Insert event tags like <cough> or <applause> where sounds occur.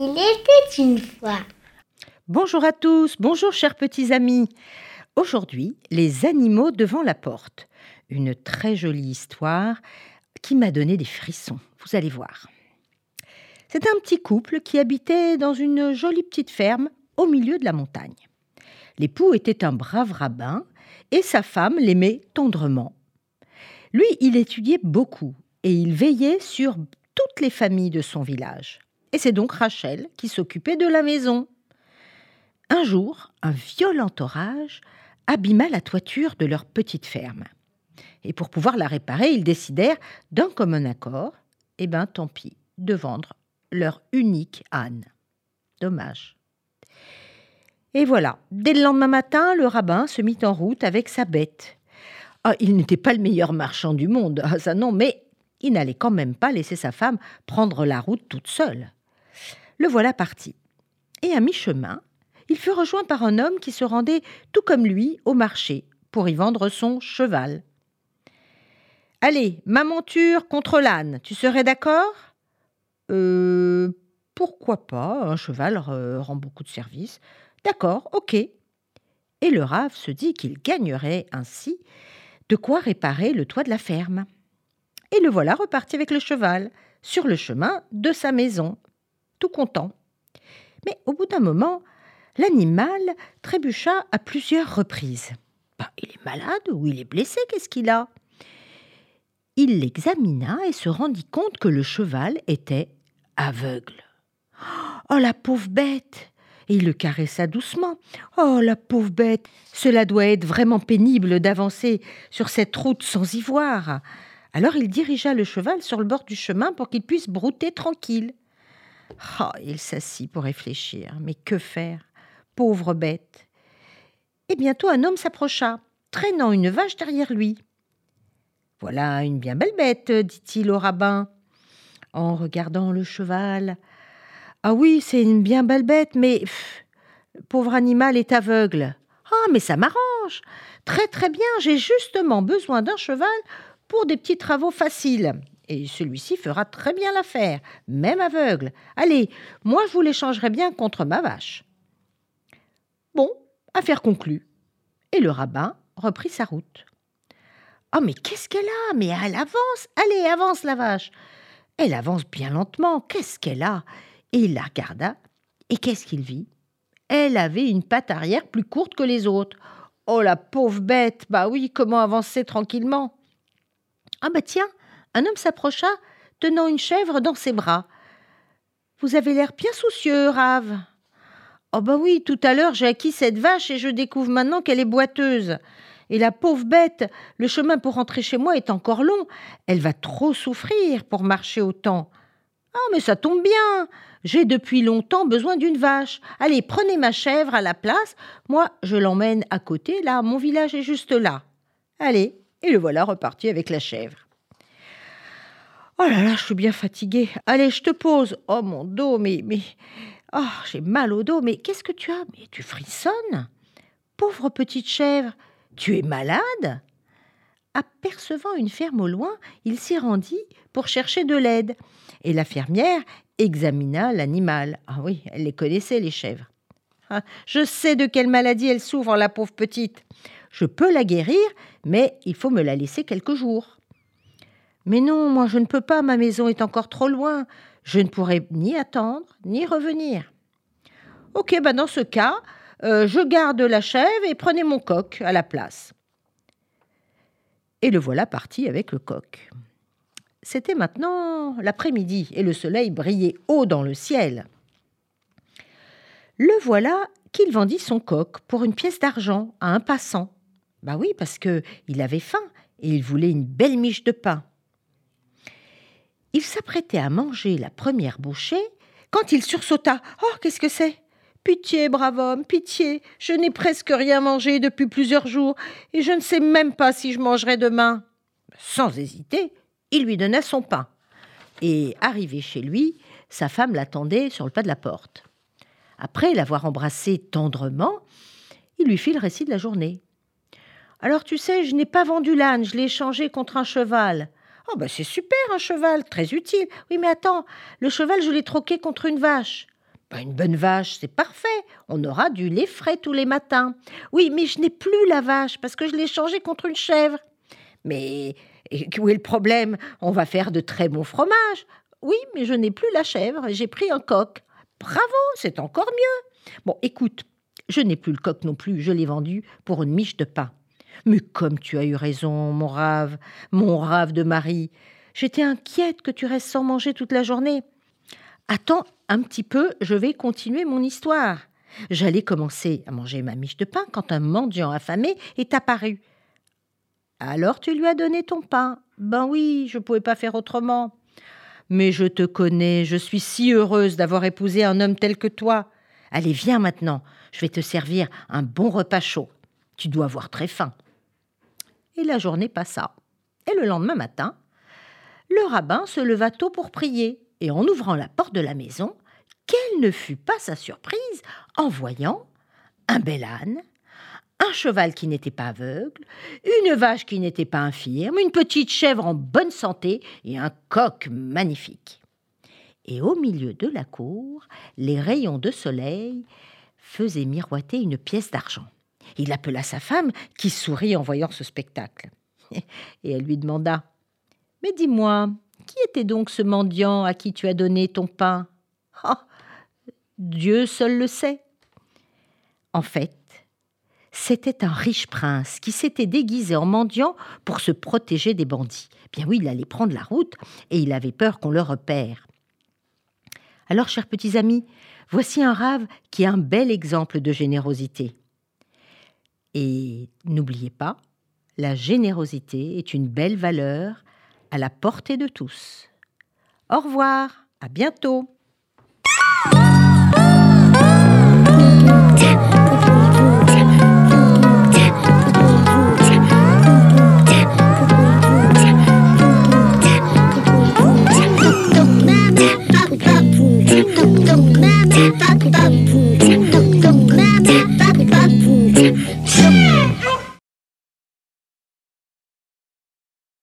Il était une fois. Bonjour à tous, bonjour chers petits amis. Aujourd'hui, les animaux devant la porte. Une très jolie histoire qui m'a donné des frissons. Vous allez voir. C'est un petit couple qui habitait dans une jolie petite ferme au milieu de la montagne. L'époux était un brave rabbin et sa femme l'aimait tendrement. Lui, il étudiait beaucoup et il veillait sur toutes les familles de son village. Et c'est donc Rachel qui s'occupait de la maison. Un jour, un violent orage abîma la toiture de leur petite ferme. Et pour pouvoir la réparer, ils décidèrent, d'un commun accord, eh ben tant pis, de vendre leur unique âne. Dommage. Et voilà, dès le lendemain matin, le rabbin se mit en route avec sa bête. Ah, il n'était pas le meilleur marchand du monde, ah, ça non, mais il n'allait quand même pas laisser sa femme prendre la route toute seule. Le voilà parti. Et à mi-chemin, il fut rejoint par un homme qui se rendait, tout comme lui, au marché pour y vendre son cheval. Allez, ma monture contre l'âne, tu serais d'accord Euh. Pourquoi pas Un cheval rend beaucoup de services. D'accord, ok. Et le rave se dit qu'il gagnerait ainsi de quoi réparer le toit de la ferme. Et le voilà reparti avec le cheval, sur le chemin de sa maison, tout content. Mais au bout d'un moment, l'animal trébucha à plusieurs reprises. Bah, il est malade ou il est blessé, qu'est-ce qu'il a? Il l'examina et se rendit compte que le cheval était aveugle. Oh la pauvre bête Et il le caressa doucement. Oh la pauvre bête Cela doit être vraiment pénible d'avancer sur cette route sans y voir. Alors il dirigea le cheval sur le bord du chemin pour qu'il puisse brouter tranquille. Oh, il s'assit pour réfléchir. Mais que faire? Pauvre bête. Et bientôt un homme s'approcha, traînant une vache derrière lui. Voilà une bien belle bête, dit-il au rabbin, en regardant le cheval. Ah oui, c'est une bien belle bête, mais le pauvre animal est aveugle. Ah, mais ça m'arrange. Très très bien, j'ai justement besoin d'un cheval pour des petits travaux faciles. Et celui-ci fera très bien l'affaire, même aveugle. Allez, moi je vous l'échangerai bien contre ma vache. Bon, affaire conclue. Et le rabbin reprit sa route. Oh, mais qu'est-ce qu'elle a? Mais elle avance Allez, avance la vache Elle avance bien lentement. Qu'est-ce qu'elle a? Et il la regarda. Et qu'est-ce qu'il vit? Elle avait une patte arrière plus courte que les autres. Oh, la pauvre bête Bah oui, comment avancer tranquillement ah bah tiens, un homme s'approcha, tenant une chèvre dans ses bras. Vous avez l'air bien soucieux, Rave. Oh bah oui, tout à l'heure j'ai acquis cette vache et je découvre maintenant qu'elle est boiteuse. Et la pauvre bête, le chemin pour rentrer chez moi est encore long. Elle va trop souffrir pour marcher autant. Ah, mais ça tombe bien. J'ai depuis longtemps besoin d'une vache. Allez, prenez ma chèvre à la place. Moi, je l'emmène à côté, là, mon village est juste là. Allez, et le voilà reparti avec la chèvre. Oh là là, je suis bien fatiguée. Allez, je te pose. Oh mon dos, mais mais oh, j'ai mal au dos. Mais qu'est-ce que tu as? Mais tu frissonnes? Pauvre petite chèvre, tu es malade? Apercevant une ferme au loin, il s'y rendit pour chercher de l'aide. Et la fermière examina l'animal. Ah oui, elle les connaissait, les chèvres. Ah, je sais de quelle maladie elle souffre, la pauvre petite. Je peux la guérir, mais il faut me la laisser quelques jours. Mais non, moi je ne peux pas, ma maison est encore trop loin. Je ne pourrai ni attendre, ni revenir. Ok, ben dans ce cas, euh, je garde la chèvre et prenez mon coq à la place. Et le voilà parti avec le coq. C'était maintenant l'après-midi et le soleil brillait haut dans le ciel. Le voilà qu'il vendit son coq pour une pièce d'argent à un passant. Bah oui, parce que il avait faim et il voulait une belle miche de pain. Il s'apprêtait à manger la première bouchée quand il sursauta. Oh, qu'est-ce que c'est? Pitié, brave homme, pitié. Je n'ai presque rien mangé depuis plusieurs jours et je ne sais même pas si je mangerai demain. Sans hésiter, il lui donna son pain. Et arrivé chez lui, sa femme l'attendait sur le pas de la porte. Après l'avoir embrassé tendrement, il lui fit le récit de la journée. Alors tu sais, je n'ai pas vendu l'âne, je l'ai échangé contre un cheval. Oh, bah c'est super un cheval, très utile. Oui, mais attends, le cheval, je l'ai troqué contre une vache. Bah, une bonne vache, c'est parfait. On aura du lait frais tous les matins. Oui, mais je n'ai plus la vache parce que je l'ai changée contre une chèvre. Mais où est le problème? On va faire de très bons fromages. Oui, mais je n'ai plus la chèvre, j'ai pris un coq. Bravo, c'est encore mieux. Bon, écoute, je n'ai plus le coq non plus, je l'ai vendu pour une miche de pain. Mais comme tu as eu raison, mon rave, mon rave de Marie, j'étais inquiète que tu restes sans manger toute la journée. Attends un petit peu, je vais continuer mon histoire. J'allais commencer à manger ma miche de pain quand un mendiant affamé est apparu. Alors tu lui as donné ton pain. Ben oui, je ne pouvais pas faire autrement. Mais je te connais, je suis si heureuse d'avoir épousé un homme tel que toi. Allez, viens maintenant, je vais te servir un bon repas chaud. Tu dois avoir très faim. Et la journée passa. Et le lendemain matin, le rabbin se leva tôt pour prier, et en ouvrant la porte de la maison, quelle ne fut pas sa surprise en voyant un bel âne, un cheval qui n'était pas aveugle, une vache qui n'était pas infirme, une petite chèvre en bonne santé et un coq magnifique. Et au milieu de la cour, les rayons de soleil faisaient miroiter une pièce d'argent. Il appela sa femme, qui sourit en voyant ce spectacle. <laughs> Et elle lui demanda Mais dis-moi, qui était donc ce mendiant à qui tu as donné ton pain oh, Dieu seul le sait. En fait, c'était un riche prince qui s'était déguisé en mendiant pour se protéger des bandits. Bien oui, il allait prendre la route et il avait peur qu'on le repère. Alors, chers petits amis, voici un rave qui est un bel exemple de générosité. Et n'oubliez pas, la générosité est une belle valeur à la portée de tous. Au revoir, à bientôt.